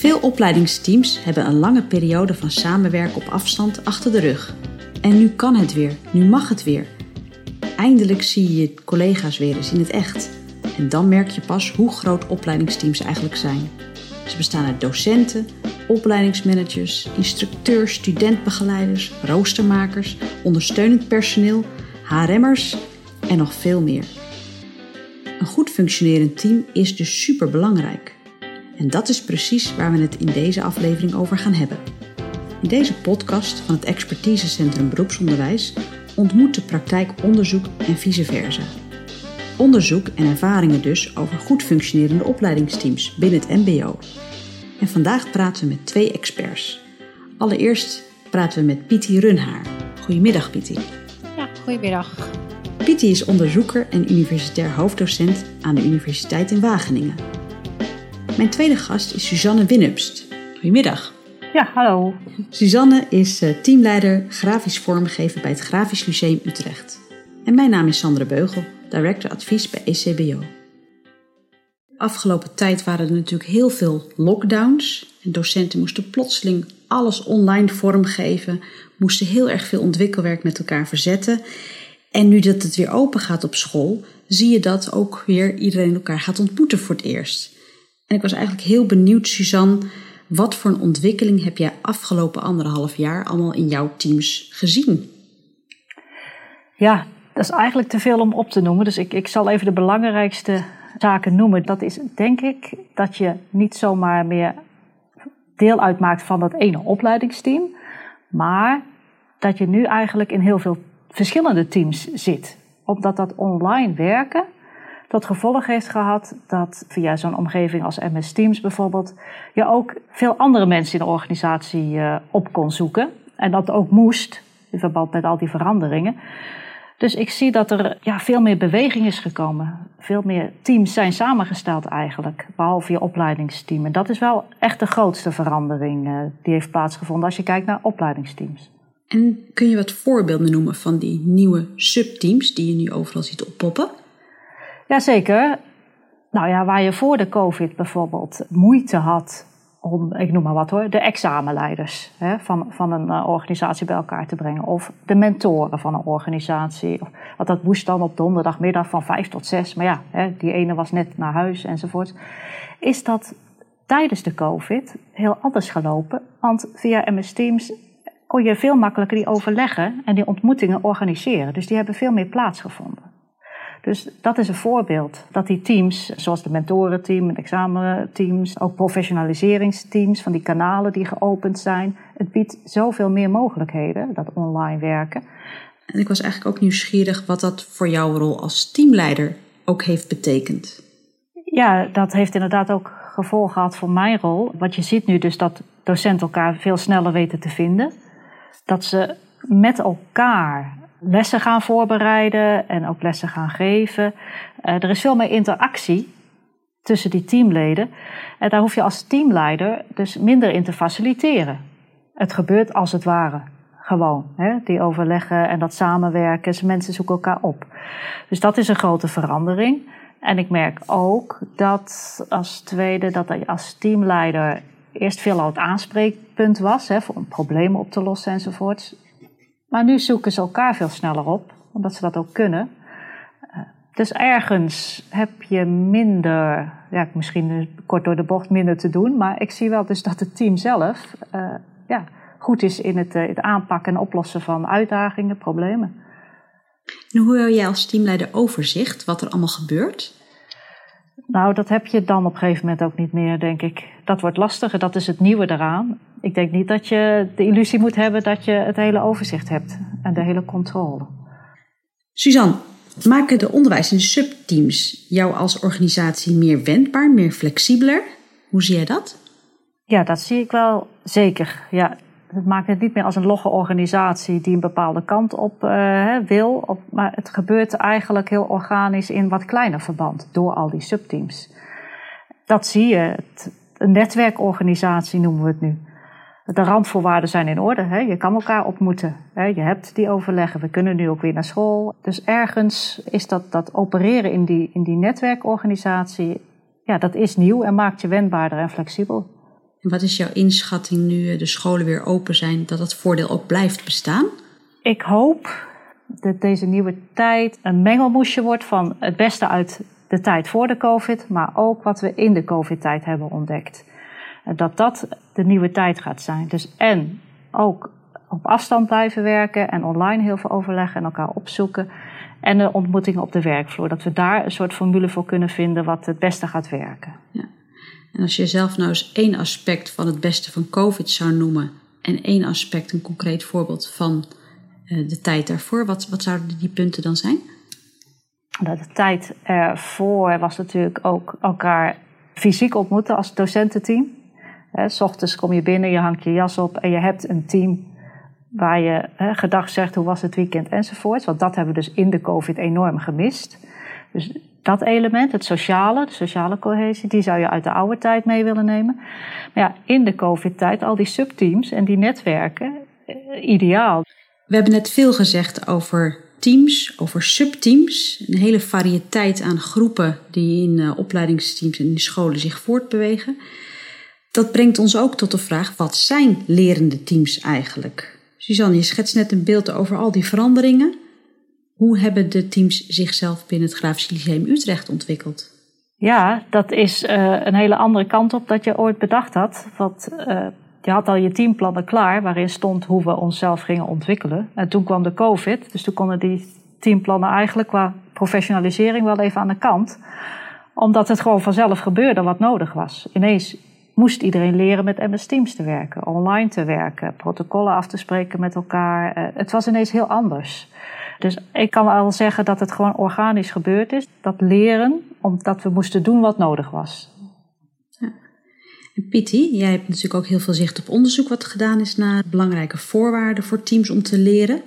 Veel opleidingsteams hebben een lange periode van samenwerken op afstand achter de rug. En nu kan het weer, nu mag het weer. Eindelijk zie je je collega's weer eens in het echt. En dan merk je pas hoe groot opleidingsteams eigenlijk zijn. Ze bestaan uit docenten, opleidingsmanagers, instructeurs, studentbegeleiders, roostermakers, ondersteunend personeel, HRM'ers en nog veel meer. Een goed functionerend team is dus superbelangrijk. En dat is precies waar we het in deze aflevering over gaan hebben. In deze podcast van het Expertisecentrum Beroepsonderwijs ontmoet de praktijk onderzoek en vice versa. Onderzoek en ervaringen dus over goed functionerende opleidingsteams binnen het MBO. En vandaag praten we met twee experts. Allereerst praten we met Pietie Runhaar. Goedemiddag Pietie. Ja, goedemiddag. Pietie is onderzoeker en universitair hoofddocent aan de Universiteit in Wageningen. Mijn tweede gast is Suzanne Winnupst. Goedemiddag. Ja, hallo. Suzanne is eh, teamleider grafisch vormgeven bij het Grafisch Lyceum Utrecht. En mijn naam is Sandra Beugel, director advies bij ECBO. Afgelopen tijd waren er natuurlijk heel veel lockdowns. En docenten moesten plotseling alles online vormgeven, moesten heel erg veel ontwikkelwerk met elkaar verzetten. En nu dat het weer open gaat op school, zie je dat ook weer iedereen elkaar gaat ontmoeten voor het eerst. En ik was eigenlijk heel benieuwd, Suzanne, wat voor een ontwikkeling heb jij afgelopen anderhalf jaar allemaal in jouw teams gezien? Ja, dat is eigenlijk te veel om op te noemen. Dus ik, ik zal even de belangrijkste zaken noemen. Dat is denk ik dat je niet zomaar meer deel uitmaakt van dat ene opleidingsteam. Maar dat je nu eigenlijk in heel veel verschillende teams zit. Omdat dat online werken tot gevolg heeft gehad dat via zo'n omgeving als MS Teams bijvoorbeeld, je ook veel andere mensen in de organisatie uh, op kon zoeken. En dat ook moest, in verband met al die veranderingen. Dus ik zie dat er ja, veel meer beweging is gekomen. Veel meer teams zijn samengesteld eigenlijk, behalve je opleidingsteam. En dat is wel echt de grootste verandering uh, die heeft plaatsgevonden als je kijkt naar opleidingsteams. En kun je wat voorbeelden noemen van die nieuwe subteams die je nu overal ziet oppoppen? Jazeker. Nou ja, waar je voor de COVID bijvoorbeeld moeite had om, ik noem maar wat hoor, de examenleiders hè, van, van een uh, organisatie bij elkaar te brengen. Of de mentoren van een organisatie. Of, want dat moest dan op donderdagmiddag van vijf tot zes. Maar ja, hè, die ene was net naar huis enzovoort. Is dat tijdens de COVID heel anders gelopen. Want via MS Teams kon je veel makkelijker die overleggen en die ontmoetingen organiseren. Dus die hebben veel meer plaatsgevonden. Dus dat is een voorbeeld. Dat die teams, zoals de mentorenteam, het examenteams, ook professionaliseringsteams van die kanalen die geopend zijn, het biedt zoveel meer mogelijkheden, dat online werken. En ik was eigenlijk ook nieuwsgierig wat dat voor jouw rol als teamleider ook heeft betekend. Ja, dat heeft inderdaad ook gevolgen gehad voor mijn rol. Wat je ziet nu dus dat docenten elkaar veel sneller weten te vinden. Dat ze met elkaar lessen gaan voorbereiden en ook lessen gaan geven. Uh, er is veel meer interactie tussen die teamleden. En daar hoef je als teamleider dus minder in te faciliteren. Het gebeurt als het ware gewoon. Hè? Die overleggen en dat samenwerken. Mensen zoeken elkaar op. Dus dat is een grote verandering. En ik merk ook dat als tweede dat je als teamleider eerst veel al het aanspreekpunt was, hè, om problemen op te lossen enzovoorts. Maar nu zoeken ze elkaar veel sneller op, omdat ze dat ook kunnen. Eh, dus ergens heb je minder, ja, misschien kort door de bocht minder te doen, maar ik zie wel dus dat het team zelf uh, ja, goed is in het, uh, het, aanpakken en oplossen van uitdagingen, problemen. En hoe hou jij als teamleider overzicht wat er allemaal gebeurt? Nou, dat heb je dan op een gegeven moment ook niet meer, denk ik. Dat wordt lastiger, dat is het nieuwe eraan. Ik denk niet dat je de illusie moet hebben dat je het hele overzicht hebt en de hele controle. Suzanne, maken de onderwijs- en subteams jou als organisatie meer wendbaar, meer flexibeler? Hoe zie jij dat? Ja, dat zie ik wel zeker. Ja, het maakt het niet meer als een logge organisatie die een bepaalde kant op uh, wil. Op, maar het gebeurt eigenlijk heel organisch in wat kleiner verband door al die subteams. Dat zie je. Het, een netwerkorganisatie noemen we het nu. De randvoorwaarden zijn in orde. Hè? Je kan elkaar ontmoeten. Hè? Je hebt die overleggen. We kunnen nu ook weer naar school. Dus ergens is dat, dat opereren in die, in die netwerkorganisatie. Ja, dat is nieuw en maakt je wendbaarder en flexibel. En wat is jouw inschatting nu de scholen weer open zijn, dat dat voordeel ook blijft bestaan? Ik hoop dat deze nieuwe tijd een mengelmoesje wordt van het beste uit de tijd voor de COVID, maar ook wat we in de COVID-tijd hebben ontdekt. Dat dat de nieuwe tijd gaat zijn. Dus en ook op afstand blijven werken en online heel veel overleggen en elkaar opzoeken. En de ontmoetingen op de werkvloer. Dat we daar een soort formule voor kunnen vinden wat het beste gaat werken. Ja. En als je zelf nou eens één aspect van het beste van COVID zou noemen en één aspect, een concreet voorbeeld van eh, de tijd daarvoor, wat, wat zouden die punten dan zijn? De tijd ervoor was natuurlijk ook elkaar fysiek ontmoeten als docententeam. S ochtends kom je binnen, je hangt je jas op en je hebt een team waar je hè, gedag zegt hoe was het weekend enzovoorts. Want dat hebben we dus in de COVID enorm gemist. Dus dat element, het sociale, de sociale cohesie, die zou je uit de oude tijd mee willen nemen. Maar ja, in de COVID-tijd, al die subteams en die netwerken, eh, ideaal. We hebben net veel gezegd over teams, over subteams. Een hele variëteit aan groepen die in uh, opleidingsteams en in scholen zich voortbewegen. Dat brengt ons ook tot de vraag: wat zijn lerende teams eigenlijk? Suzanne, je schetst net een beeld over al die veranderingen. Hoe hebben de teams zichzelf binnen het Grafisch Lyceum Utrecht ontwikkeld? Ja, dat is uh, een hele andere kant op dat je ooit bedacht had. Want uh, je had al je teamplannen klaar, waarin stond hoe we onszelf gingen ontwikkelen. En toen kwam de COVID, dus toen konden die teamplannen eigenlijk qua professionalisering wel even aan de kant. Omdat het gewoon vanzelf gebeurde wat nodig was. Ineens moest iedereen leren met MS Teams te werken, online te werken, protocollen af te spreken met elkaar. Uh, het was ineens heel anders. Dus ik kan wel zeggen dat het gewoon organisch gebeurd is. Dat leren, omdat we moesten doen wat nodig was. Ja. En Pietie, jij hebt natuurlijk ook heel veel zicht op onderzoek wat gedaan is naar belangrijke voorwaarden voor teams om te leren.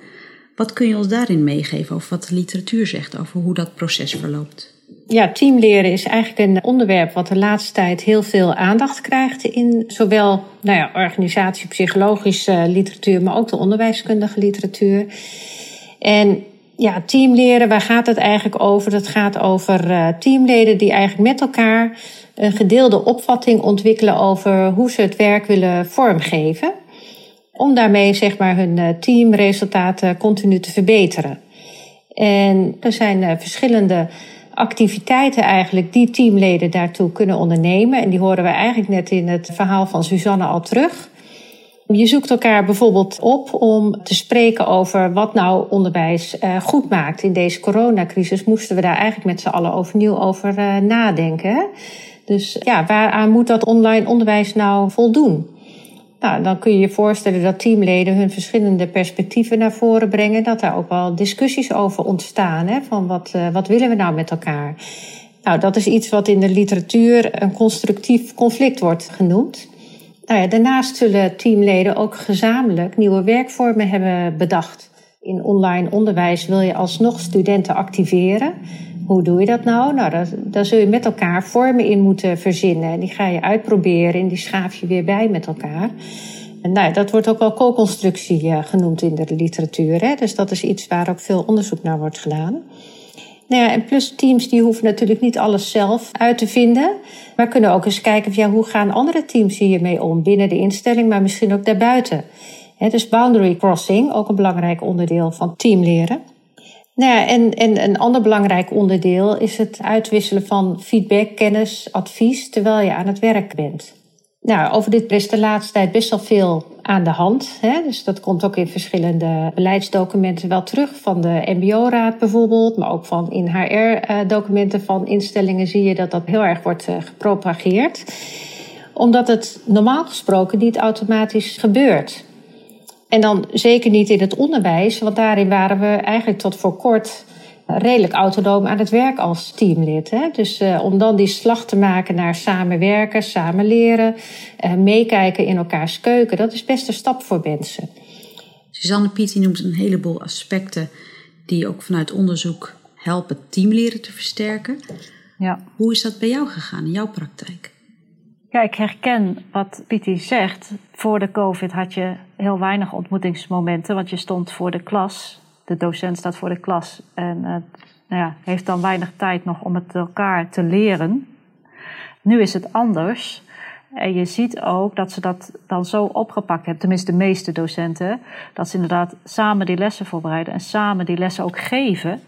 Wat kun je ons daarin meegeven over wat de literatuur zegt over hoe dat proces verloopt? Ja, teamleren is eigenlijk een onderwerp wat de laatste tijd heel veel aandacht krijgt in zowel nou ja, organisatie-psychologische literatuur, maar ook de onderwijskundige literatuur. En ja, teamleren, waar gaat het eigenlijk over? Dat gaat over uh, teamleden die eigenlijk met elkaar een gedeelde opvatting ontwikkelen over hoe ze het werk willen vormgeven. Om daarmee zeg maar hun teamresultaten continu te verbeteren. En er zijn uh, verschillende activiteiten eigenlijk die teamleden daartoe kunnen ondernemen. En die horen we eigenlijk net in het verhaal van Suzanne al terug. Je zoekt elkaar bijvoorbeeld op om te spreken over wat nou onderwijs uh, goed maakt. In deze coronacrisis moesten we daar eigenlijk met z'n allen overnieuw over uh, nadenken. Dus ja, waaraan moet dat online onderwijs nou voldoen? Nou, dan kun je je voorstellen dat teamleden hun verschillende perspectieven naar voren brengen. Dat daar ook wel discussies over ontstaan. Hè? Van wat, uh, wat willen we nou met elkaar? Nou, dat is iets wat in de literatuur een constructief conflict wordt genoemd. Nou daarnaast zullen teamleden ook gezamenlijk nieuwe werkvormen hebben bedacht. In online onderwijs wil je alsnog studenten activeren. Hoe doe je dat nou? Nou, daar, daar zul je met elkaar vormen in moeten verzinnen. En die ga je uitproberen en die schaaf je weer bij met elkaar. En nou, dat wordt ook wel co-constructie uh, genoemd in de literatuur. Hè? Dus dat is iets waar ook veel onderzoek naar wordt gedaan. Nou ja, en plus teams die hoeven natuurlijk niet alles zelf uit te vinden. Maar kunnen ook eens kijken van, ja, hoe gaan andere teams hiermee om binnen de instelling, maar misschien ook daarbuiten. Dus boundary crossing, ook een belangrijk onderdeel van teamleren. Nou ja, en, en een ander belangrijk onderdeel is het uitwisselen van feedback, kennis, advies terwijl je aan het werk bent. Nou, over dit is de laatste tijd best wel veel aan de hand. Hè? Dus dat komt ook in verschillende beleidsdocumenten wel terug. Van de MBO-raad bijvoorbeeld, maar ook van in HR-documenten van instellingen zie je dat dat heel erg wordt eh, gepropageerd. Omdat het normaal gesproken niet automatisch gebeurt. En dan zeker niet in het onderwijs, want daarin waren we eigenlijk tot voor kort redelijk autonoom aan het werk als teamlid. Hè? Dus uh, om dan die slag te maken naar samenwerken, samen leren, uh, meekijken in elkaars keuken, dat is best een stap voor mensen. Suzanne Piet noemt een heleboel aspecten die ook vanuit onderzoek helpen teamleren te versterken. Ja. Hoe is dat bij jou gegaan in jouw praktijk? Ja, ik herken wat Pietie zegt. Voor de COVID had je heel weinig ontmoetingsmomenten, want je stond voor de klas de docent staat voor de klas en uh, nou ja, heeft dan weinig tijd nog om het elkaar te leren. Nu is het anders. En je ziet ook dat ze dat dan zo opgepakt hebben, tenminste de meeste docenten, dat ze inderdaad samen die lessen voorbereiden en samen die lessen ook geven.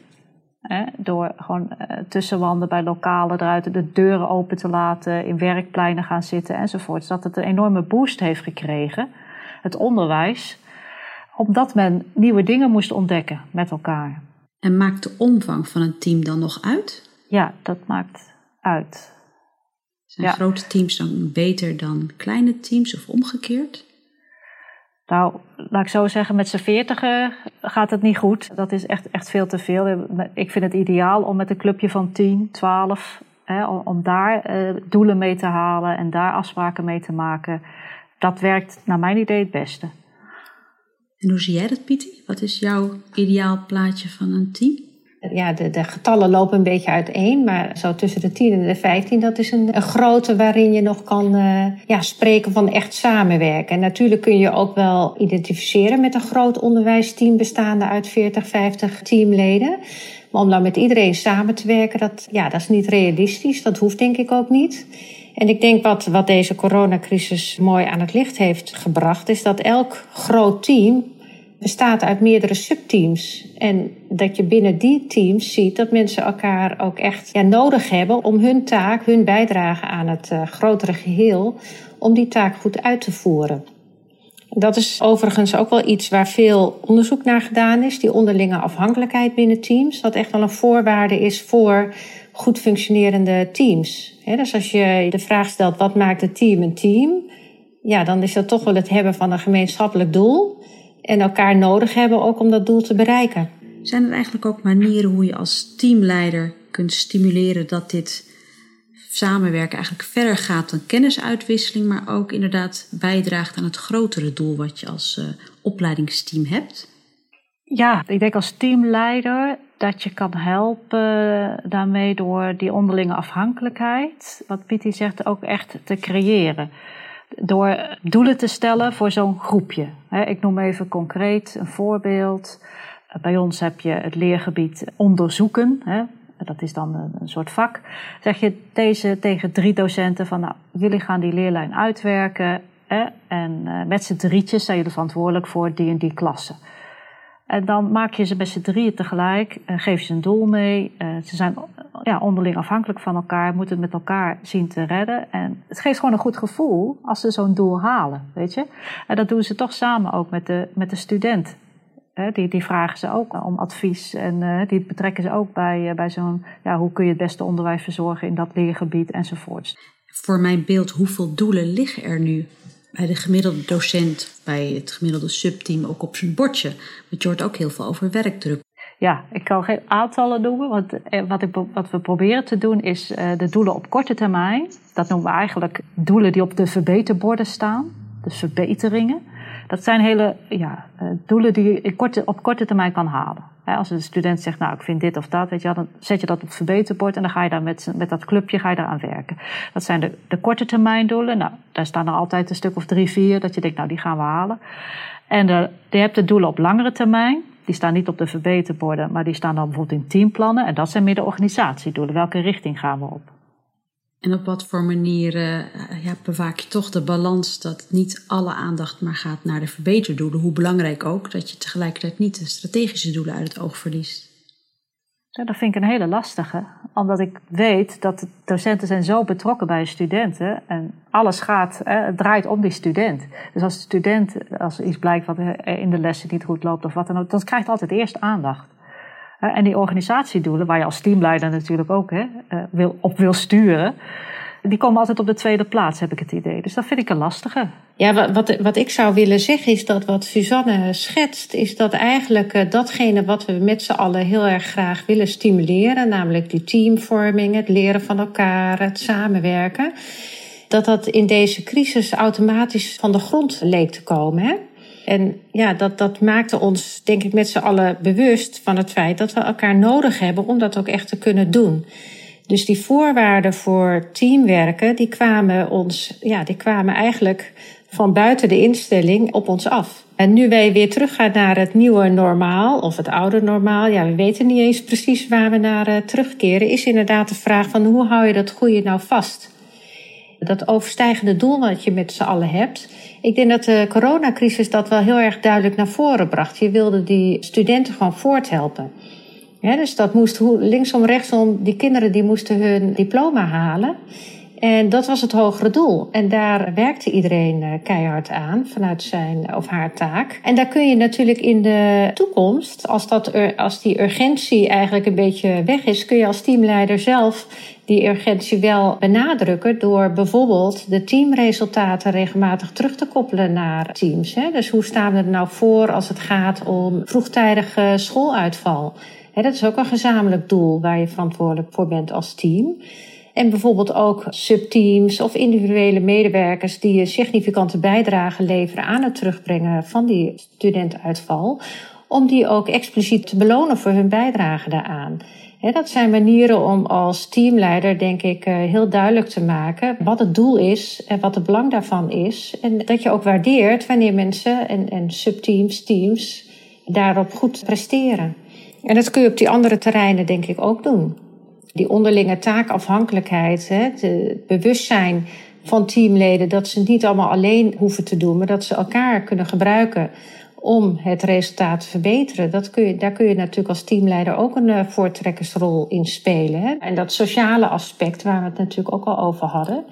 Hè, door gewoon uh, tussenwanden bij lokalen eruit de deuren open te laten, in werkpleinen gaan zitten enzovoort. Dat het een enorme boost heeft gekregen, het onderwijs, omdat men nieuwe dingen moest ontdekken met elkaar. En maakt de omvang van een team dan nog uit? Ja, dat maakt uit. Zijn grote teams dan beter dan kleine teams of omgekeerd? Nou, laat ik zo zeggen, met z'n veertigen gaat het niet goed. Dat is echt, echt veel te veel. Ik vind het ideaal om met een clubje van 10, 12, hè, om daar eh, doelen mee te halen en daar afspraken mee te maken. Dat werkt naar mijn idee het beste. En hoe zie jij dat? Wat is jouw ideaal plaatje van een team? ja, de, de, getallen lopen een beetje uiteen, maar zo tussen de 10 en de 15, dat is een, een grote waarin je nog kan uh, ja, spreken van echt samenwerken. En natuurlijk kun je ook wel identificeren met een groot onderwijsteam bestaande uit 40, 50 teamleden. Maar om dan met iedereen samen te werken, dat, ja, dat is niet realistisch. Dat hoeft denk ik ook niet. En ik denk wat, wat deze coronacrisis mooi aan het licht heeft gebracht, is dat elk groot team bestaat uit meerdere subteams. En dat je binnen die teams ziet dat mensen elkaar ook echt ja, nodig hebben om hun taak, hun bijdrage aan het uh, grotere geheel, om die taak goed uit te voeren. Dat is overigens ook wel iets waar veel onderzoek naar gedaan is, die onderlinge afhankelijkheid binnen teams, wat echt wel een voorwaarde is voor goed functionerende teams. dus als je de vraag stelt wat maakt een team een team, ja, dan is dat toch wel het hebben van een gemeenschappelijk doel en elkaar nodig hebben ook om dat doel te bereiken. Zijn er eigenlijk ook manieren hoe je als teamleider kunt stimuleren dat dit samenwerken eigenlijk verder gaat dan kennisuitwisseling, maar ook inderdaad bijdraagt aan het grotere doel wat je als uh, opleidingsteam hebt? Ja, ik denk als teamleider dat je kan helpen daarmee door die onderlinge afhankelijkheid, wat Pietie zegt, ook echt te creëren door doelen te stellen voor zo'n groepje. Ik noem even concreet een voorbeeld. Bij ons heb je het leergebied onderzoeken. Dat is dan een soort vak. Zeg je deze tegen drie docenten van, nou, jullie gaan die leerlijn uitwerken. En eh, met z'n drietjes zijn jullie verantwoordelijk voor die en die klassen. En dan maak je ze met z'n drieën tegelijk, geef ze een doel mee. Uh, ze zijn ja, onderling afhankelijk van elkaar, moeten het met elkaar zien te redden. En het geeft gewoon een goed gevoel als ze zo'n doel halen, weet je. En dat doen ze toch samen ook met de, met de student. die, die vragen ze ook om advies en uh, die betrekken ze ook bij, bij zo'n, ja, hoe kun je het beste onderwijs verzorgen in dat leergebied enzovoorts. Voor mijn beeld, hoeveel doelen liggen er nu bij de gemiddelde docent, bij het gemiddelde subteam ook op zijn bordje. Want je ook heel veel over werkdruk. Ja, ik kan geen aantallen noemen. Want eh, wat, wat we proberen te doen is uh, de doelen op korte termijn. Dat noemen we eigenlijk doelen die op de verbeterborden staan. Dus verbeteringen. Dat zijn hele ja, uh, doelen die je op korte termijn kan halen. Als een student zegt, nou ik vind dit of dat, weet je, dan zet je dat op het verbeterbord en dan ga je daar met, met dat clubje ga je daar aan werken. Dat zijn de, de korte termijn doelen. Nou, daar staan er altijd een stuk of drie, vier dat je denkt, nou die gaan we halen. En de, je hebt de doelen op langere termijn. Die staan niet op de verbeterborden, maar die staan dan bijvoorbeeld in teamplannen. En dat zijn meer de organisatiedoelen. Welke richting gaan we op? En op wat voor manier uh, ja, bewaak je toch de balans dat niet alle aandacht maar gaat naar de verbeterdoelen? Hoe belangrijk ook dat je tegelijkertijd niet de strategische doelen uit het oog verliest. Ja, dat vind ik een hele lastige. Omdat ik weet dat docenten zijn zo betrokken bij studenten. En alles gaat, draait om die student. Dus als de student, als iets blijkt wat in de lessen niet goed loopt of wat dan ook, dan krijgt altijd eerst aandacht. En die organisatiedoelen, waar je als teamleider natuurlijk ook hè, eh, wil, op wil sturen, die komen altijd op de tweede plaats, heb ik het idee. Dus dat vind ik een lastige. Ja, wat, wat ik zou willen zeggen is dat wat Suzanne schetst, is dat eigenlijk uh, datgene wat we met z'n allen heel erg graag willen stimuleren, namelijk die teamvorming, het leren van elkaar, het samenwerken, dat dat in deze crisis automatisch van de grond leek te komen. Hè? En ja, dat, dat maakte ons, denk ik, met z'n allen bewust van het feit dat we elkaar nodig hebben om dat ook echt te kunnen doen. Dus die voorwaarden voor teamwerken, die kwamen ons, ja, die kwamen eigenlijk van buiten de instelling op ons af. En nu wij weer teruggaan naar het nieuwe normaal, of het oude normaal, ja, we weten niet eens precies waar we naar uh, terugkeren, is inderdaad de vraag van hoe hou je dat goede nou vast? Dat overstijgende doel wat je met z'n allen hebt. Ik denk dat de coronacrisis dat wel heel erg duidelijk naar voren bracht. Je wilde die studenten gewoon voorthelpen. Dus dat moest linksom, rechtsom, die kinderen die moesten hun diploma halen. En dat was het hogere doel. En daar werkte iedereen eh, keihard aan vanuit zijn of haar taak. En daar kun je natuurlijk in de toekomst, als, dat, als die urgentie eigenlijk een beetje weg is, kun je als teamleider zelf die urgentie wel benadrukken door bijvoorbeeld de teamresultaten regelmatig terug te koppelen naar teams. Dus hoe staan we er nou voor als het gaat om vroegtijdige schooluitval? Dat is ook een gezamenlijk doel waar je verantwoordelijk voor bent als team. En bijvoorbeeld ook subteams of individuele medewerkers die een significante bijdrage leveren aan het terugbrengen van die studentenuitval. Om die ook expliciet te belonen voor hun bijdrage daaraan. dat zijn manieren om als teamleider, denk ik, eh, heel duidelijk te maken wat het doel is en wat het belang daarvan is. En dat je ook waardeert wanneer mensen en, en subteams, teams daarop goed presteren. En dat kun je op die andere terreinen, denk ik, ook doen die onderlinge taakafhankelijkheid, het bewustzijn van teamleden dat ze het niet allemaal alleen hoeven te doen, maar dat ze elkaar kunnen gebruiken om het resultaat te verbeteren. Dat kun je, daar kun je natuurlijk als teamleider ook een uh, voortrekkersrol in spelen. Hè? En dat sociale aspect, waar we het natuurlijk ook al over hadden.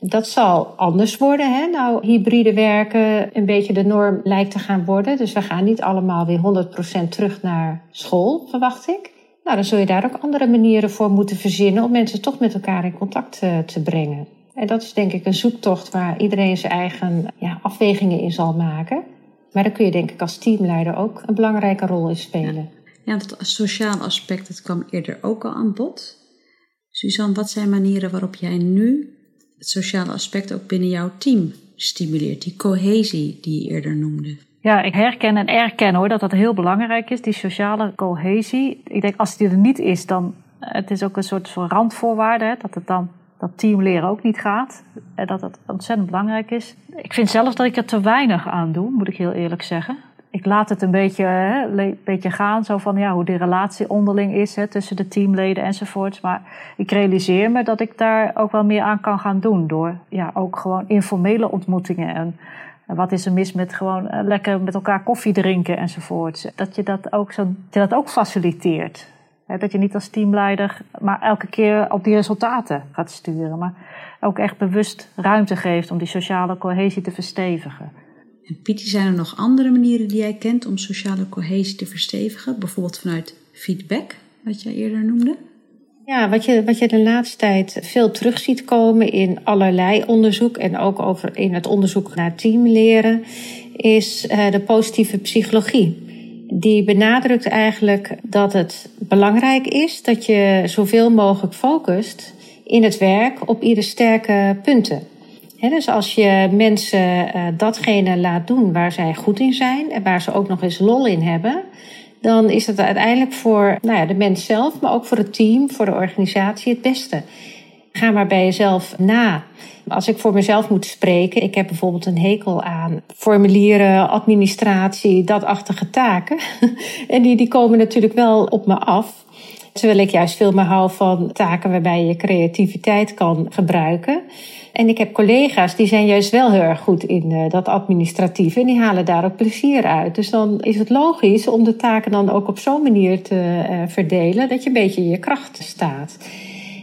Dat zal anders worden. Hè? Nou, hybride werken een beetje de norm lijkt te gaan worden. Dus we gaan niet allemaal weer 100% terug naar school, verwacht ik. Nou, dan zul je daar ook andere manieren voor moeten verzinnen om mensen toch met elkaar in contact te, te brengen. En dat is denk ik een zoektocht waar iedereen zijn eigen ja, afwegingen in zal maken. Maar daar kun je denk ik als teamleider ook een belangrijke rol in spelen. Ja, dat sociaal aspect dat kwam eerder ook al aan bod. Suzanne, wat zijn manieren waarop jij nu het sociale aspect ook binnen jouw team stimuleert? Die cohesie die je eerder noemde. Ja, ik herken en erken hoor dat dat heel belangrijk is, die sociale cohesie. Ik denk als die er niet is, dan het is ook een soort van randvoorwaarde, hè, dat het dan dat teamleren ook niet gaat. En dat dat ontzettend belangrijk is. Ik vind zelf dat ik er te weinig aan doe, moet ik heel eerlijk zeggen. Ik laat het een beetje, hè, een beetje gaan, zo van ja, hoe die relatie onderling is hè, tussen de teamleden enzovoorts. Maar ik realiseer me dat ik daar ook wel meer aan kan gaan doen. Door ja, ook gewoon informele ontmoetingen en wat is er mis met gewoon eh, lekker met elkaar koffie drinken enzovoort. Dat je dat ook, zo, je dat ook faciliteert. Dat je niet als teamleider maar elke keer op die resultaten gaat sturen. Maar ook echt bewust ruimte geeft om die sociale cohesie te verstevigen. En Pietie, zijn er nog andere manieren die jij kent om sociale cohesie te verstevigen? Bijvoorbeeld vanuit feedback, wat jij eerder noemde? Ja, wat je, wat je de laatste tijd veel terug ziet komen in allerlei onderzoek en ook over in het onderzoek naar teamleren, is uh, de positieve psychologie. Die benadrukt eigenlijk dat het belangrijk is dat je zoveel mogelijk focust in het werk op iedere sterke punten. dus als je mensen uh, datgene laat doen waar zij goed in zijn en waar ze ook nog eens lol in hebben, dan is het uiteindelijk voor nou ja, de mens zelf, maar ook voor het team, voor de organisatie het beste. Ga maar bij jezelf na. Als ik voor mezelf moet spreken, ik heb bijvoorbeeld een hekel aan formulieren, administratie, datachtige taken. en die, die komen natuurlijk wel op me af. Terwijl ik juist veel meer hou van taken waarbij je creativiteit kan gebruiken. En ik heb collega's die zijn juist wel heel erg goed in uh, dat administratieve en die halen daar ook plezier uit. Dus dan is het logisch om de taken dan ook op zo'n manier te uh, verdelen dat je een beetje in je kracht staat.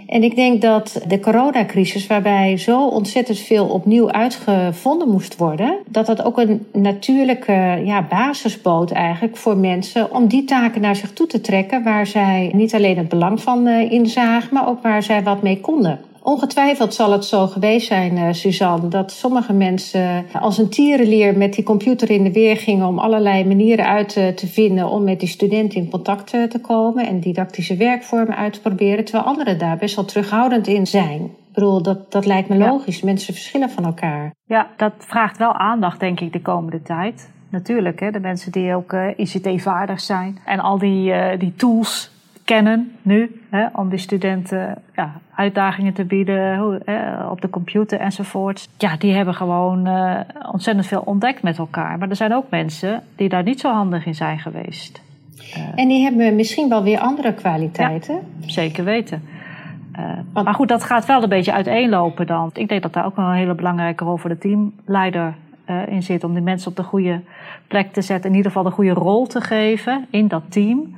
En ik denk dat de coronacrisis, waarbij zo ontzettend veel opnieuw uitgevonden moest worden, dat dat ook een natuurlijke ja, basis bood eigenlijk voor mensen om die taken naar zich toe te trekken waar zij niet alleen het belang van uh, inzagen, maar ook waar zij wat mee konden. Ongetwijfeld zal het zo geweest zijn, uh, Suzanne, dat sommige mensen als een tierenlier met die computer in de weer gingen om allerlei manieren uit te vinden om met die studenten in contact eh, te komen en didactische werkvormen uit te proberen, terwijl anderen daar best wel terughoudend in zijn. Ik bedoel, dat, dat lijkt me logisch. Mensen verschillen van elkaar. Ja, dat vraagt wel aandacht, denk ik, de komende tijd. Natuurlijk, hè, de mensen die ook uh, ICT-vaardig zijn en al die, uh, die tools kennen nu. Hè, om die studenten ja, uitdagingen te bieden hoe, hè, op de computer enzovoort. Ja, die hebben gewoon uh, ontzettend veel ontdekt met elkaar. Maar er zijn ook mensen die daar niet zo handig in zijn geweest. Uh, en die hebben misschien wel weer andere kwaliteiten. Ja, zeker weten. Uh, maar goed, dat gaat wel een beetje uiteenlopen dan. Ik denk dat daar ook wel een hele belangrijke rol voor de teamleider uh, in zit. Om die mensen op de goede plek te zetten. In ieder geval de goede rol te geven in dat team.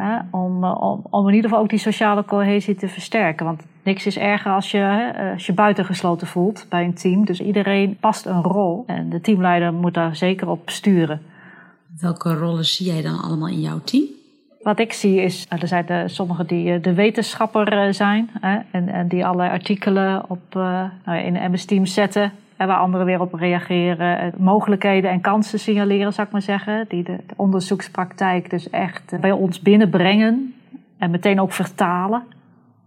Uh, om, om, om, in ieder geval ook die sociale cohesie te versterken. Want niks is erger als je, als je buitengesloten voelt bij een team. Dus iedereen past een rol. En de teamleider moet daar zeker op sturen. Welke rollen zie jij dan allemaal in jouw team? Wat ik zie is, er zijn de, sommigen die eh, de wetenschapper eh, zijn hè, en, en, die allerlei artikelen op, uh, in de MS Team zetten. Waar anderen weer op reageren. Mogelijkheden en kansen signaleren, zou ik maar zeggen. Die de, de onderzoekspraktijk dus echt bij ons binnenbrengen. En meteen ook vertalen.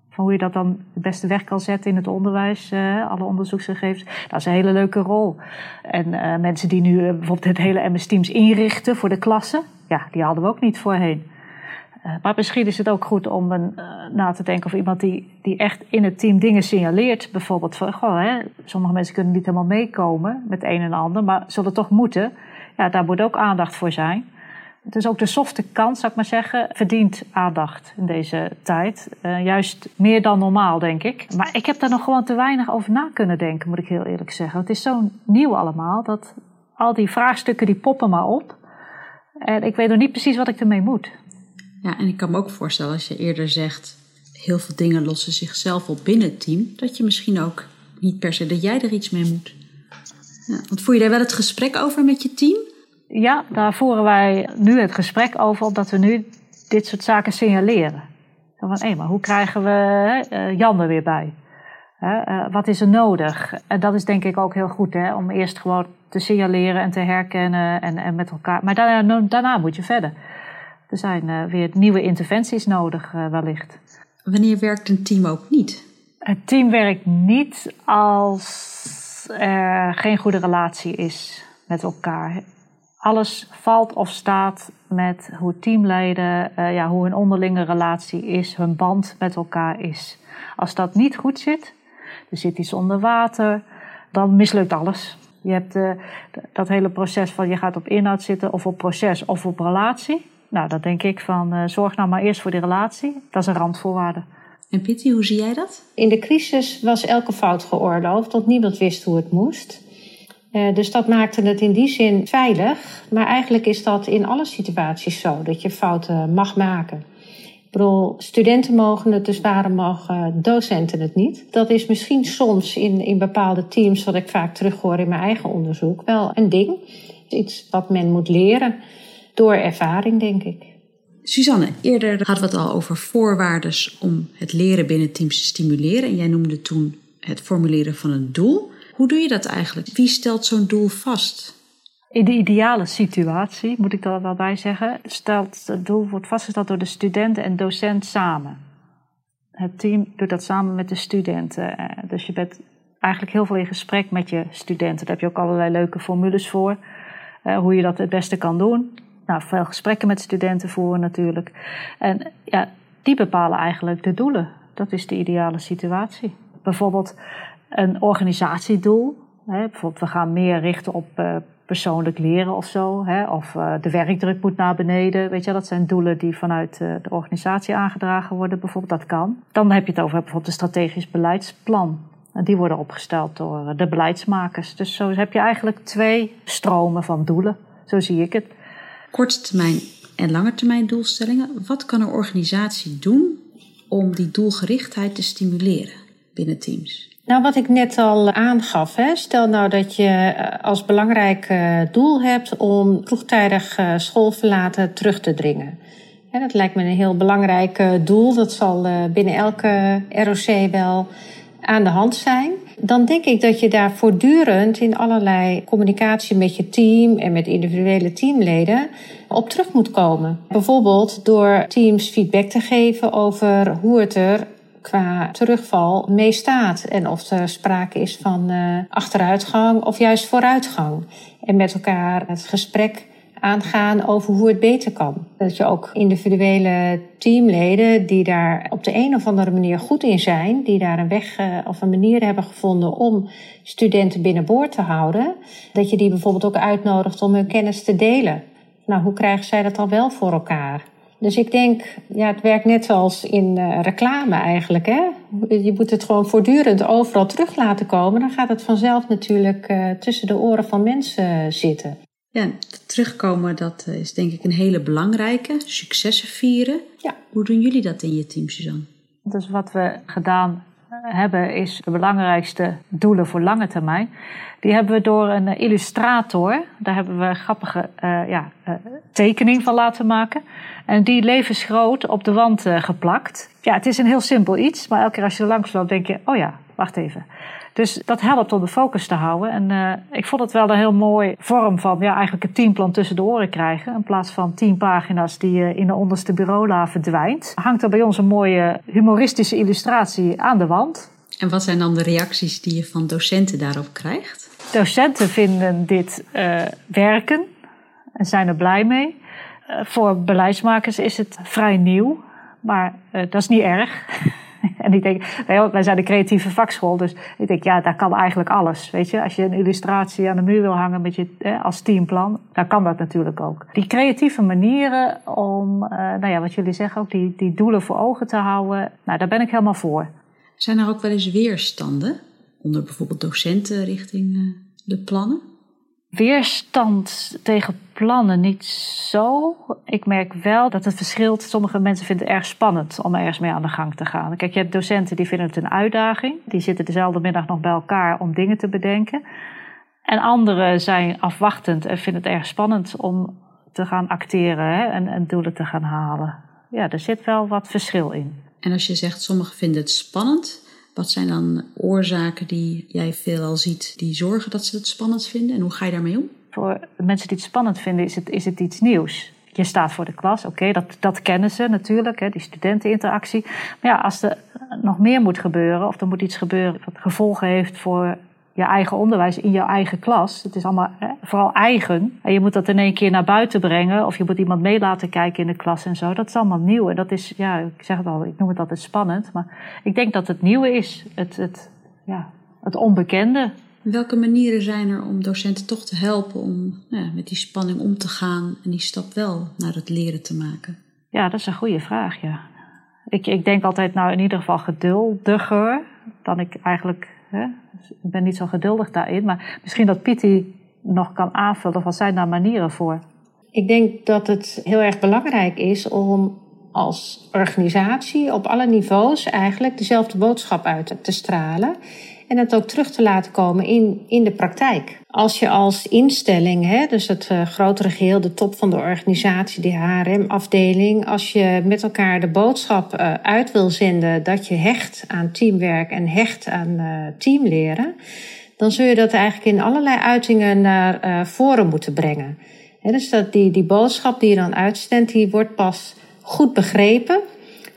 Van hoe je dat dan het beste weg kan zetten in het onderwijs, uh, alle onderzoeksgegevens. Dat is een hele leuke rol. En mensen die nu bijvoorbeeld het hele MS Teams inrichten voor de klassen, ja, die hadden we ook niet voorheen. Maar misschien is het ook goed om een, na te denken of iemand die, die echt in het team dingen signaleert. Bijvoorbeeld van, goh, hè, sommige mensen kunnen niet helemaal meekomen met een en ander, maar zullen toch moeten. Ja, daar moet ook aandacht voor zijn. Dus ook de softe kant, zou ik maar zeggen, verdient aandacht in deze tijd. Uh, juist meer dan normaal, denk ik. Maar ik heb daar nog gewoon te weinig over na kunnen denken, moet ik heel eerlijk zeggen. Het is zo nieuw allemaal, dat al die vraagstukken die poppen maar op. En ik weet nog niet precies wat ik ermee moet. Ja, en ik kan me ook voorstellen als je eerder zegt... heel veel dingen lossen zichzelf op binnen het team... dat je misschien ook niet per se dat jij er iets mee moet. Ja, want voer je daar wel het gesprek over met je team? Ja, daar voeren wij nu het gesprek over, omdat we nu dit soort zaken signaleren. Van, hé, maar hoe krijgen we uh, Jan er weer bij? Uh, wat is er nodig? En dat is denk ik ook heel goed, hè, om eerst gewoon te signaleren en te herkennen en, en met elkaar. Maar daarna, daarna moet je verder. Er zijn uh, weer nieuwe interventies nodig, wellicht. Wanneer werkt een team ook niet? Het team werkt niet als er geen goede relatie is met elkaar alles valt of staat met hoe teamleden, uh, ja, hoe hun onderlinge relatie is, hun band met elkaar is. Als dat niet goed zit, er zit iets onder water, dan mislukt alles. Je hebt uh, dat hele proces van je gaat op inhoud zitten of op proces of op relatie. Nou, dan denk ik van uh, zorg nou maar eerst voor die relatie. Dat is een randvoorwaarde. En Pitty, hoe zie jij dat? In de crisis was elke fout geoorloofd, want niemand wist hoe het moest. Uh, dus dat maakte het in die zin veilig. Maar eigenlijk is dat in alle situaties zo, dat je fouten mag maken. Ik bedoel, studenten mogen het, dus waarom mogen docenten het niet? Dat is misschien soms in, in bepaalde teams, wat ik vaak terughoor in mijn eigen onderzoek, wel een ding. Iets wat men moet leren door ervaring, denk ik. Suzanne, eerder hadden we het al over voorwaarden om het leren binnen teams te stimuleren. En jij noemde toen het formuleren van een doel. Hoe doe je dat eigenlijk? Wie stelt zo'n doel vast? In de ideale situatie, moet ik er wel bij zeggen, stelt het doel wordt vastgesteld door de student en docent samen. Het team doet dat samen met de studenten. Eh, dus je bent eigenlijk heel veel in gesprek met je studenten. Daar heb je ook allerlei leuke formules voor. Eh, hoe je dat het beste kan doen. Nou, veel gesprekken met studenten voeren natuurlijk. En ja, die bepalen eigenlijk de doelen. Dat is de ideale situatie. Bijvoorbeeld, een organisatiedoel. Hè, bijvoorbeeld, we gaan meer richten op uh, persoonlijk leren of zo. Hè, of uh, de werkdruk moet naar beneden. Weet je, dat zijn doelen die vanuit uh, de organisatie aangedragen worden. Bijvoorbeeld, dat kan. Dan heb je het over bijvoorbeeld een strategisch beleidsplan. En die worden opgesteld door de beleidsmakers. Dus zo heb je eigenlijk twee stromen van doelen. Zo zie ik het. Korte termijn en lange termijn doelstellingen. Wat kan een organisatie doen om die doelgerichtheid te stimuleren binnen teams? Nou, wat ik net al aangaf, hè, stel nou dat je eh, als belangrijk eh, doel hebt om vroegtijdig eh, schoolverlaten terug te dringen. dat lijkt me een heel belangrijk doel. Dat zal binnen elke ROC wel aan de hand zijn. Dan denk ik dat je daar voortdurend in allerlei communicatie met je team en met individuele teamleden op terug moet komen. Bijvoorbeeld door teams feedback te geven over hoe het er qua terugval mee staat. En of er sprake is van uh, achteruitgang of juist vooruitgang. En met elkaar het gesprek aangaan over hoe het beter kan. Dat je ook individuele teamleden die daar op de een of andere manier goed in zijn, die daar een weg uh, of een manier hebben gevonden om studenten binnenboord te houden, dat je die bijvoorbeeld ook uitnodigt om hun kennis te delen. Nou, hoe krijgen zij dat dan wel voor elkaar? Dus ik denk, ja, het werkt net zoals in uh, reclame eigenlijk. Hè? Je moet het gewoon voortdurend overal terug laten komen. Dan gaat het vanzelf natuurlijk uh, tussen de oren van mensen zitten. Ja, terugkomen, dat is denk ik een hele belangrijke. Successen vieren. Ja. Hoe doen jullie dat in je team, Suzanne? Dus wat we gedaan hebben, is de belangrijkste doelen voor lange termijn. Die hebben we door een illustrator, daar hebben we een grappige uh, ja, uh, tekening van laten maken. En die levensgroot op de wand uh, geplakt. Ja, het is een heel simpel iets, maar elke keer als je er langs loopt, denk je: oh ja, wacht even. Dus dat helpt om de focus te houden. En uh, ik vond het wel een heel mooi vorm van ja, eigenlijk een teamplan tussen de oren krijgen. In plaats van tien pagina's die uh, in de onderste bureaula verdwijnt. Hangt er bij ons een mooie humoristische illustratie aan de wand. En wat zijn dan de reacties die je van docenten daarop krijgt? Docenten vinden dit uh, werken en zijn er blij mee. voor beleidsmakers is het vrij nieuw, maar dat is niet erg. En ik denk, wij zijn een creatieve vakschool, dus ik denk, ja, daar kan eigenlijk alles. Weet je, als je een illustratie aan de muur wil hangen met je, als teamplan, dan kan dat natuurlijk ook. Die creatieve manieren om, nou ja, wat jullie zeggen ook, die, die doelen voor ogen te houden, nou, daar ben ik helemaal voor. Zijn er ook wel eens weerstanden onder bijvoorbeeld docenten richting de plannen? Weerstand tegen plannen niet zo. Ik merk wel dat het verschilt. Sommige mensen vinden het erg spannend om ergens mee aan de gang te gaan. Kijk, je hebt docenten die vinden het een uitdaging. Die zitten dezelfde middag nog bij elkaar om dingen te bedenken. En anderen zijn afwachtend en vinden het erg spannend om te gaan acteren hè, en, en doelen te gaan halen. Ja, er zit wel wat verschil in. En als je zegt sommigen vinden het spannend, wat zijn dan oorzaken die jij veelal ziet die zorgen dat ze het spannend vinden? En hoe ga je daarmee om? Voor mensen die het spannend vinden is het, is het iets nieuws. Je staat voor de klas, oké, dat, dat kennen ze natuurlijk, hè, die studenteninteractie. Maar ja, als er nog meer moet gebeuren, of er moet iets gebeuren wat gevolgen heeft voor je eigen onderwijs in jouw eigen klas. Het is allemaal hè, vooral eigen. En je moet dat in één keer naar buiten brengen. Of je moet iemand mee laten kijken in de klas en zo. Dat is allemaal nieuw. En dat is, ja, ik zeg het al, ik noem het altijd spannend. Maar ik denk dat het nieuwe is. Het, het, ja, het onbekende. Welke manieren zijn er om docenten toch te helpen om ja, met die spanning om te gaan en die stap wel naar het leren te maken? Ja, dat is een goede vraag, ja. Ik, ik denk altijd, nou in ieder geval geduldiger dan ik eigenlijk Hè? ik ben niet zo geduldig daarin. Maar misschien dat Pietie nog kan aanvullen. Wat zijn daar manieren voor? Ik denk dat het heel erg belangrijk is om als organisatie op alle niveaus eigenlijk dezelfde boodschap uit te stralen. En het ook terug te laten komen in, in de praktijk. Als je als instelling, hè, dus het uh, grotere geheel, de top van de organisatie, die HRM-afdeling, als je met elkaar de boodschap uh, uit wil zenden dat je hecht aan teamwerk en hecht aan uh, teamleren, dan zul je dat eigenlijk in allerlei uitingen naar voren moeten brengen. Dus dat die, die boodschap die je dan uitzendt, die wordt pas goed begrepen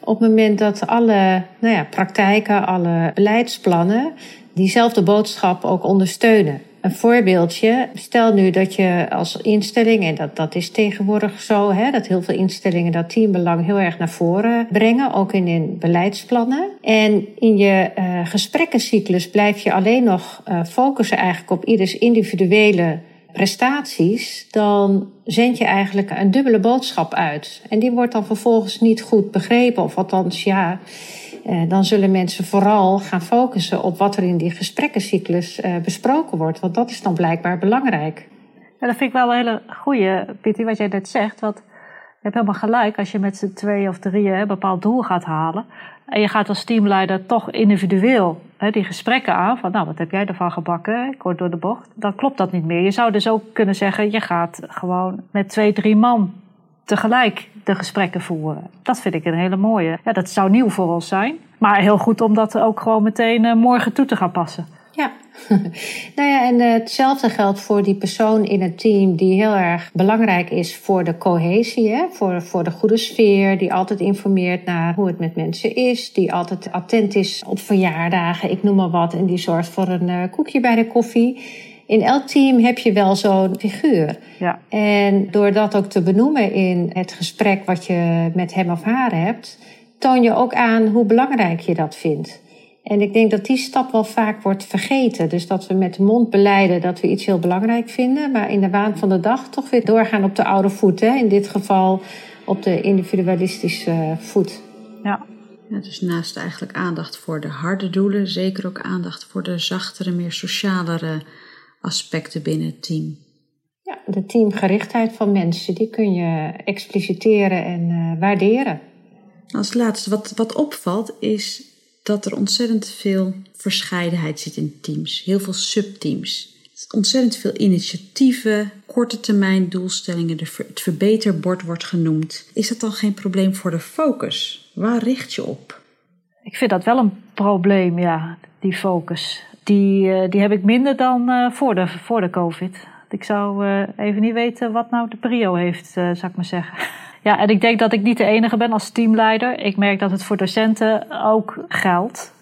op het moment dat alle nou ja, praktijken, alle beleidsplannen diezelfde boodschap ook ondersteunen. Een voorbeeldje, stel nu dat je als instelling, en dat, dat is tegenwoordig zo, hè, dat heel veel instellingen dat teambelang heel erg naar voren brengen, ook in hun beleidsplannen. En in je uh, gesprekkencyclus blijf je alleen nog uh, focussen eigenlijk op ieders individuele prestaties, dan zend je eigenlijk een dubbele boodschap uit. En die wordt dan vervolgens niet goed begrepen, of althans, ja, dan zullen mensen vooral gaan focussen op wat er in die gesprekkencyclus eh, besproken wordt. Want dat is dan blijkbaar belangrijk. Ja, dat vind ik wel een hele goede, Pieter, wat jij net zegt. Want je hebt helemaal gelijk als je met z'n twee of drieën een bepaald doel gaat halen. En je gaat als teamleider toch individueel hè, die gesprekken aan. Van nou, wat heb jij ervan gebakken? Ik hoor door de bocht. Dan klopt dat niet meer. Je zou dus ook kunnen zeggen, je gaat gewoon met twee, drie man tegelijk de gesprekken voeren. Dat vind ik een hele mooie. Ja, dat zou nieuw voor ons zijn. Maar heel goed om dat ook gewoon meteen uh, morgen toe te gaan passen. Ja, nou ja, en uh, hetzelfde geldt voor die persoon in het team die heel erg belangrijk is voor de cohesie, hè? Voor, voor de goede sfeer, die altijd informeert naar hoe het met mensen is, die altijd attent is op verjaardagen, ik noem maar wat, en die zorgt voor een uh, koekje bij de koffie in elk team heb je wel zo'n figuur. Ja. En door dat ook te benoemen in het gesprek wat je met hem of haar hebt, toon je ook aan hoe belangrijk je dat vindt. En ik denk dat die stap wel vaak wordt vergeten. Dus dat we met de mond beleiden dat we iets heel belangrijk vinden, maar in de waan van de dag toch weer doorgaan op de oude voet. Hè? In dit geval op de individualistische voet. Ja. ja. Dus naast eigenlijk aandacht voor de harde doelen, zeker ook aandacht voor de zachtere, meer socialere aspecten binnen het team. Ja, de teamgerichtheid van mensen, die kun je expliciteren en uh, waarderen. Als laatste, wat, wat opvalt, is dat er ontzettend veel verscheidenheid zit in teams. Heel veel subteams. Ontzettend veel initiatieven, korte termijn doelstellingen, het verbeterbord wordt genoemd. Is dat dan geen probleem voor de focus? Waar richt je op? Ik vind dat wel een probleem, ja, die focus. Die, uh, die heb ik minder dan uh, voor, de, voor de COVID. Ik zou uh, even niet weten wat nou de prio heeft, zou ik maar zeggen. Ja, en ik denk dat ik niet de enige ben als teamleider. Ik merk dat het voor docenten ook geldt.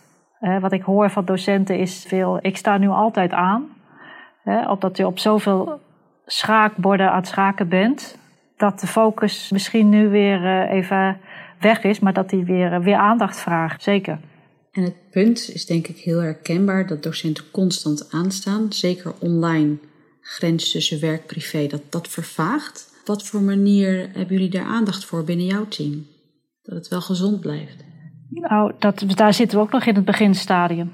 wat ik hoor van docenten is veel, ik sta nu altijd aan. omdat je op zoveel schaakborden aan het schaken bent. Dat de focus misschien nu weer even weg is, maar dat die weer, weer aandacht vraagt. Zeker. En het punt is denk ik heel herkenbaar dat docenten constant aanstaan. Zeker online, grens tussen werk privé, dat dat vervaagt. Wat voor manier hebben jullie daar aandacht voor binnen jouw team? Dat het wel gezond blijft. Nou, dat, daar zitten we ook nog in het beginstadium.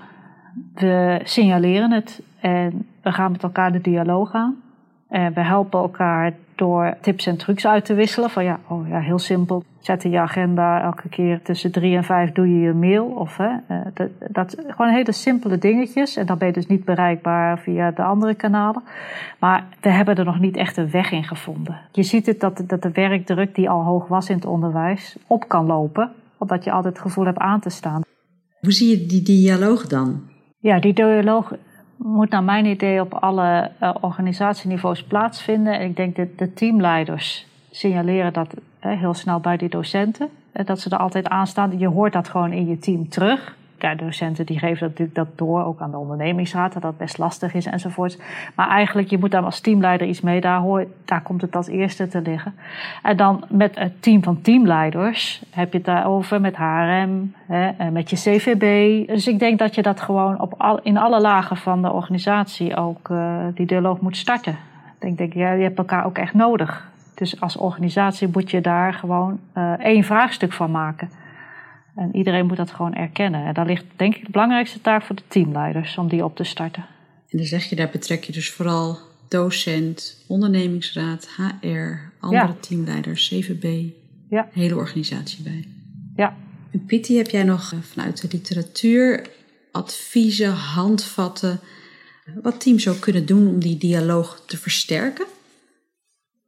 We signaleren het en we gaan met elkaar de dialoog aan. En we helpen elkaar door tips en trucs uit te wisselen. Van ja, oh ja, heel simpel. Zet in je agenda elke keer tussen drie en vijf doe je je mail. Of hè, eh, dat, dat, gewoon hele simpele dingetjes. En dan ben je dus niet bereikbaar via de andere kanalen. Maar we hebben er nog niet echt een weg in gevonden. Je ziet het dat, dat de werkdruk die al hoog was in het onderwijs op kan lopen. Omdat je altijd het gevoel hebt aan te staan. Hoe zie je die dialoog dan? Ja, die dialoog moet naar mijn idee op alle uh, organisatieniveaus plaatsvinden. En ik denk dat de teamleiders signaleren dat heel snel bij die docenten. dat ze er altijd aan staan. Je hoort dat gewoon in je team terug ja, docenten die geven dat natuurlijk dat door, ook aan de ondernemingsraad, dat dat best lastig is enzovoort. Maar eigenlijk, je moet daar als teamleider iets mee, daar, hoor, daar komt het als eerste te liggen. En dan met het team van teamleiders heb je het daarover met HRM, hè, met je CVB. Dus ik denk dat je dat gewoon op al, in alle lagen van de organisatie ook uh, die dialoog moet starten. Ik denk, ja, je hebt elkaar ook echt nodig. Dus als organisatie moet je daar gewoon uh, één vraagstuk van maken. En iedereen moet dat gewoon erkennen. En daar ligt denk ik de belangrijkste taak voor de teamleiders om die op te starten. En dan zeg je, daar betrek je dus vooral docent, ondernemingsraad, HR, andere teamleiders, CVB, ja. hele organisatie bij. Ja. En Pitti, heb jij nog eh, vanuit de literatuur adviezen, handvatten, wat teams zou kunnen doen om die dialoog te versterken?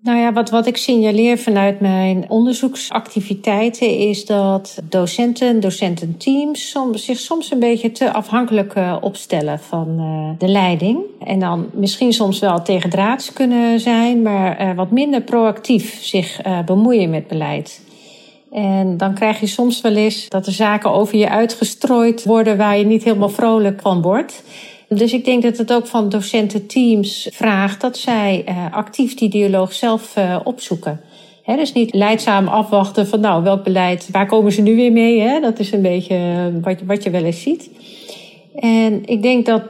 Nou ja, wat, wat ik signaleer vanuit mijn onderzoeksactiviteiten is dat docenten, docententeams soms, zich soms een beetje te afhankelijk uh, opstellen van uh, de leiding. En dan misschien soms wel tegen draads kunnen zijn, maar uh, wat minder proactief zich bemoeien met beleid. En dan krijg je soms wel eens dat er zaken over je uitgestrooid worden waar je niet helemaal vrolijk van wordt. Dus ik denk dat het ook van docententeams vraagt dat zij uh, actief die dialoog zelf uh, opzoeken. He, dus niet leidzaam afwachten van nou, welk beleid, waar komen ze nu weer mee? Dat is een beetje eh, wat, wat je wel eens ziet. En ik denk dat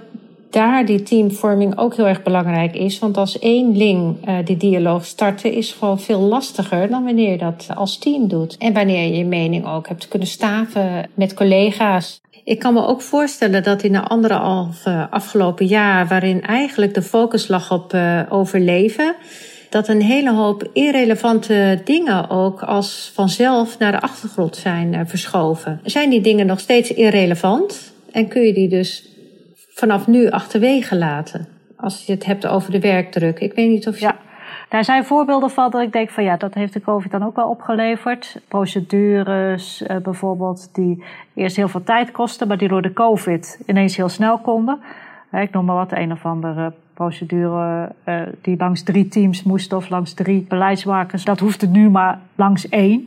daar die teamvorming ook heel erg belangrijk is. Want als eenling uh, die dialoog starten is gewoon veel lastiger dan wanneer je dat als team doet. En wanneer je je mening ook hebt kunnen staven met collega's. Ik kan me ook voorstellen dat in de anderhalf afgelopen jaar, waarin eigenlijk de focus lag op uh, overleven, dat een hele hoop irrelevante dingen ook als vanzelf naar de achtergrond zijn uh, verschoven. Zijn die dingen nog steeds irrelevant en kun je die dus vanaf nu achterwege laten? Als je het hebt over de werkdruk. Ik weet niet of je. Ja. Daar zijn voorbeelden van dat ik denk van ja, dat heeft de COVID dan ook wel opgeleverd. Procedures uh, bijvoorbeeld die eerst heel veel tijd kosten, maar die door de COVID ineens heel snel konden. ik noem maar wat, een of andere procedure uh, die langs drie teams moest of langs drie beleidsmakers. Dat hoefde nu maar langs één.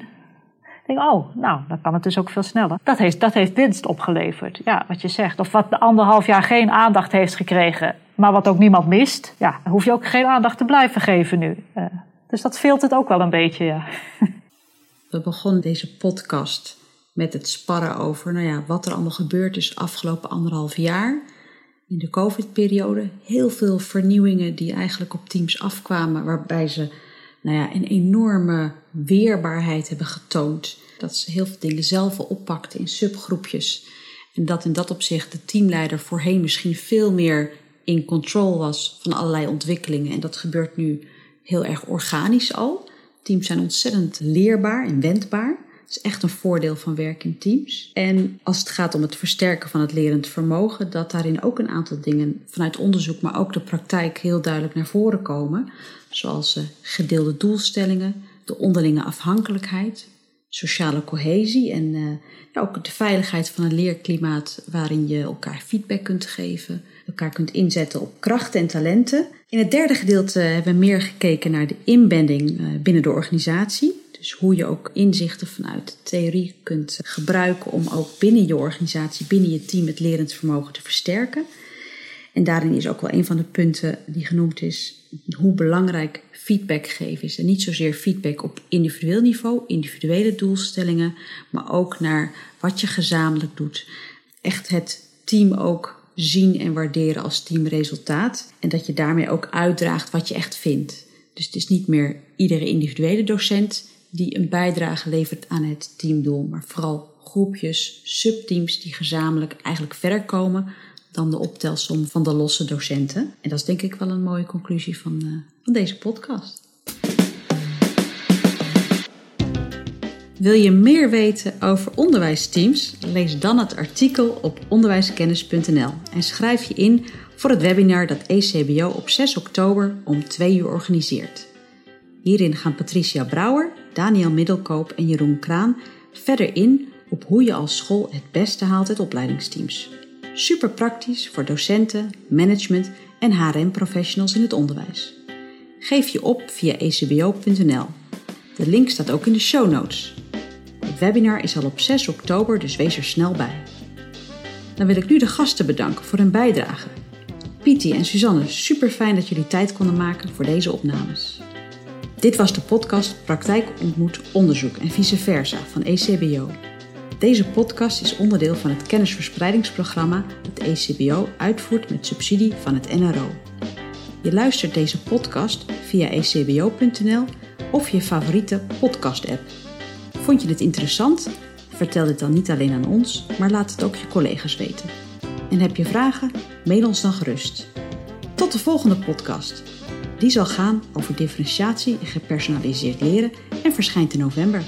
Ik denk, oh, nou, dan kan het dus ook veel sneller. Dat heeft, dat heeft winst opgeleverd. Ja, wat je zegt. Of wat de anderhalf jaar geen aandacht heeft gekregen, maar wat ook niemand mist, ja, hoef je ook geen aandacht te blijven geven nu. Uh, dus dat veelt het ook wel een beetje, ja. We begonnen deze podcast met het sparren over nou ja, wat er allemaal gebeurd is afgelopen anderhalf jaar. In de COVID-periode heel veel vernieuwingen die eigenlijk op teams afkwamen, waarbij ze nou ja, een enorme weerbaarheid hebben getoond. Dat ze heel veel dingen zelf oppakten in subgroepjes. En dat in dat opzicht de teamleider voorheen misschien veel meer in control was van allerlei ontwikkelingen. En dat gebeurt nu heel erg organisch al. Teams zijn ontzettend leerbaar en wendbaar. Dat is echt een voordeel van werken in teams. En als het gaat om het versterken van het lerend vermogen, dat daarin ook een aantal dingen vanuit onderzoek, maar ook de praktijk heel duidelijk naar voren komen. Zoals uh, gedeelde doelstellingen, de onderlinge afhankelijkheid, sociale cohesie en ja, ook de veiligheid van een leerklimaat waarin je elkaar feedback kunt geven, elkaar kunt inzetten op krachten en talenten. In het derde gedeelte hebben we meer gekeken naar de inbending uh, binnen de organisatie. Dus hoe je ook inzichten vanuit de theorie kunt gebruiken om ook binnen je organisatie, binnen je team het lerend vermogen te versterken. En daarin is ook wel een van de punten die genoemd is hoe belangrijk feedback geven is. En niet zozeer feedback op individueel niveau, individuele doelstellingen, maar ook naar wat je gezamenlijk doet. Echt het team ook zien en waarderen als teamresultaat. En dat je daarmee ook uitdraagt wat je echt vindt. Dus het is niet meer iedere individuele docent die een bijdrage levert aan het teamdoel, maar vooral groepjes, subteams die gezamenlijk eigenlijk verder komen dan de optelsom van de losse docenten. En dat is denk ik wel een mooie conclusie van, uh, van deze podcast. Wil je meer weten over onderwijsteams? Lees dan het artikel op onderwijskennis.nl en schrijf je in voor het webinar dat ECBO op 6 oktober om 2 uur organiseert. Hierin gaan Patricia Brouwer, Daniel Middelkoop en Jeroen Kraan verder in op hoe je als school het beste haalt uit opleidingsteams. Super praktisch voor docenten, management en HRM-professionals in het onderwijs. Geef je op via ecbo.nl. De link staat ook in de show notes. Webinar is al op 6 oktober, dus wees er snel bij. Dan wil ik nu de gasten bedanken voor hun bijdrage. Pietie en Suzanne, super fijn dat jullie tijd konden maken voor deze opnames. Dit was de podcast Praktijk ontmoet onderzoek en vice versa van ECBO. Deze podcast is onderdeel van het kennisverspreidingsprogramma dat ECBO uitvoert met subsidie van het NRO. Je luistert deze podcast via ecbo.nl of je favoriete podcast-app. Vond je dit interessant? Vertel dit dan niet alleen aan ons, maar laat het ook je collega's weten. En heb je vragen? Mail ons dan gerust. Tot de volgende podcast. Die zal gaan over differentiatie en gepersonaliseerd leren en verschijnt in november.